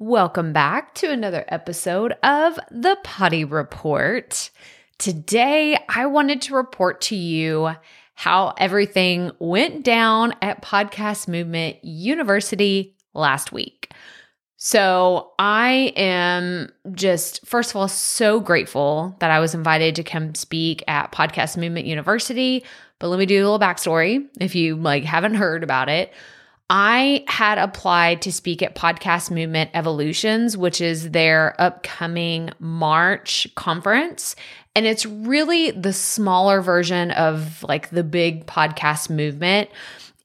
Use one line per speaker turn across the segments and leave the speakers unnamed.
Welcome back to another episode of the Proffitt Report. Today, I wanted to report to you how everything went down at Podcast Movement University last week. So, I am just, first of all, so grateful that I was invited to come speak at Podcast Movement University. But let me do a little backstory if you like haven't heard about it. I had applied to speak at Podcast Movement Evolutions, which is their upcoming March conference. And it's really the smaller version of like the big podcast movement.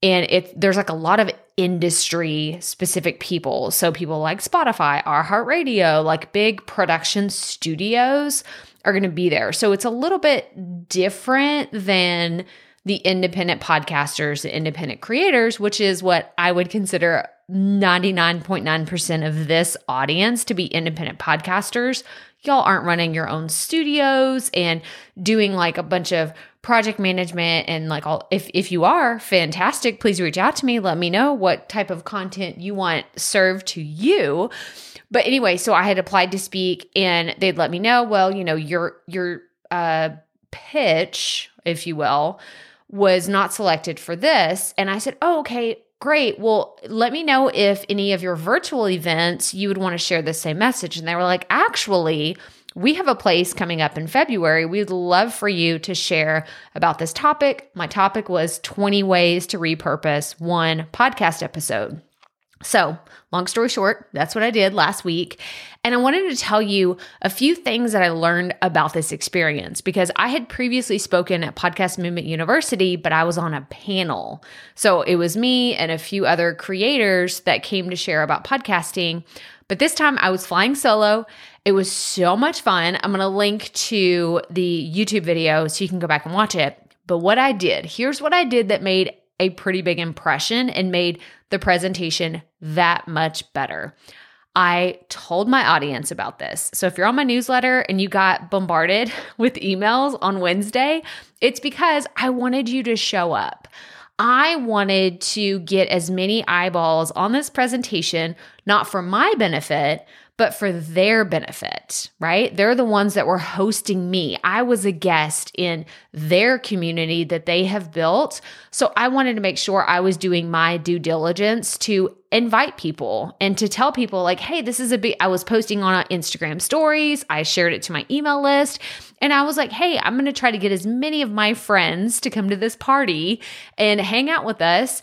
And it there's like a lot of industry specific people. So people like Spotify, iHeartRadio, like big production studios are going to be there. So it's a little bit different than the independent podcasters, the independent creators, which is what I would consider 99.9% of this audience to be independent podcasters. Y'all aren't running your own studios and doing like a bunch of project management and like all if if you are fantastic. Please reach out to me. Let me know what type of content you want served to you. But anyway so i had applied to speak and they'd let me know well you know your your uh pitch if you will was not selected for this. And I said, Oh, okay, great. Well, let me know if any of your virtual events you would want to share the same message. And they were like, Actually, we have a place coming up in February. We'd love for you to share about this topic. My topic was 20 ways to repurpose one podcast episode. So, long story short, that's what I did last week. And I wanted to tell you a few things that I learned about this experience because I had previously spoken at Podcast Movement University, but I was on a panel. So, it was me and a few other creators that came to share about podcasting. But this time I was flying solo. It was so much fun. I'm going to link to the YouTube video so you can go back and watch it. But what I did, here's what I did that made a pretty big impression and made the presentation that much better. I told my audience about this. So if you're on my newsletter and you got bombarded with emails on Wednesday, it's because I wanted you to show up. I wanted to get as many eyeballs on this presentation, not for my benefit, but for their benefit, right? They're the ones that were hosting me. I was a guest in their community that they have built. So I wanted to make sure I was doing my due diligence to invite people and to tell people, like, hey, this is a big, I was posting on uh, Instagram stories. I shared it to my email list. And I was like, hey, I'm going to try to get as many of my friends to come to this party and hang out with us.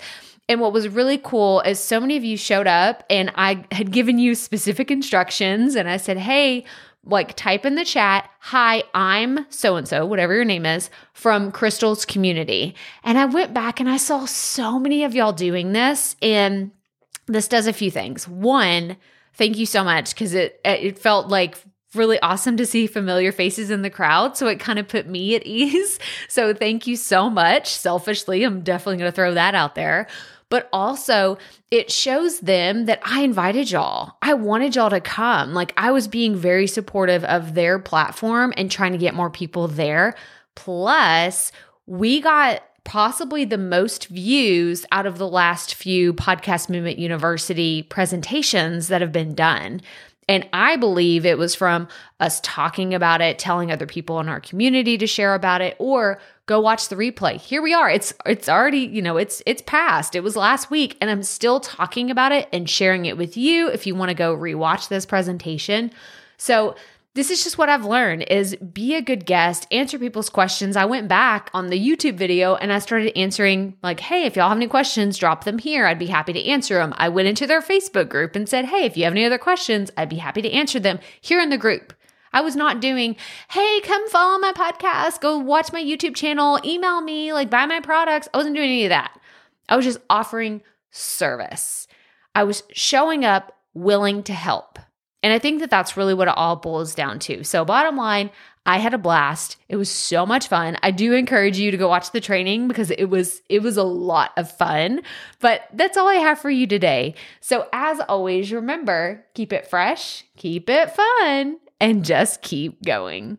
And what was really cool is so many of you showed up and I had given you specific instructions and I said, hey, like type in the chat, hi, I'm so and so, whatever your name is, from Krystal's community. And I went back and I saw so many of y'all doing this. And this does a few things. One, thank you so much because it it felt like really awesome to see familiar faces in the crowd. So it kind of put me at ease. So thank you so much. Selfishly, I'm definitely going to throw that out there but also it shows them that I invited y'all. I wanted y'all to come. Like I was being very supportive of their platform and trying to get more people there. Plus, we got possibly the most views out of the last few Podcast Movement University presentations that have been done. And I believe it was from us talking about it, telling other people in our community to share about it, or go watch the replay. Here we are. It's it's already, you know, it's it's past. It was last week and I'm still talking about it and sharing it with you if you want to go rewatch this presentation. So this is just what I've learned is be a good guest, answer people's questions. I went back on the YouTube video and I started answering like, "Hey, if y'all have any questions, drop them here. I'd be happy to answer them." I went into their Facebook group and said, "Hey, if you have any other questions, I'd be happy to answer them here in the group." I was not doing, "Hey, come follow my podcast, go watch my YouTube channel, email me, like buy my products." I wasn't doing any of that. I was just offering service. I was showing up willing to help. And I think that that's really what it all boils down to. So, bottom line, I had a blast. It was so much fun. I do encourage you to go watch the training because it was it was a lot of fun. But that's all I have for you today. So, as always, remember, keep it fresh, keep it fun, and just keep going.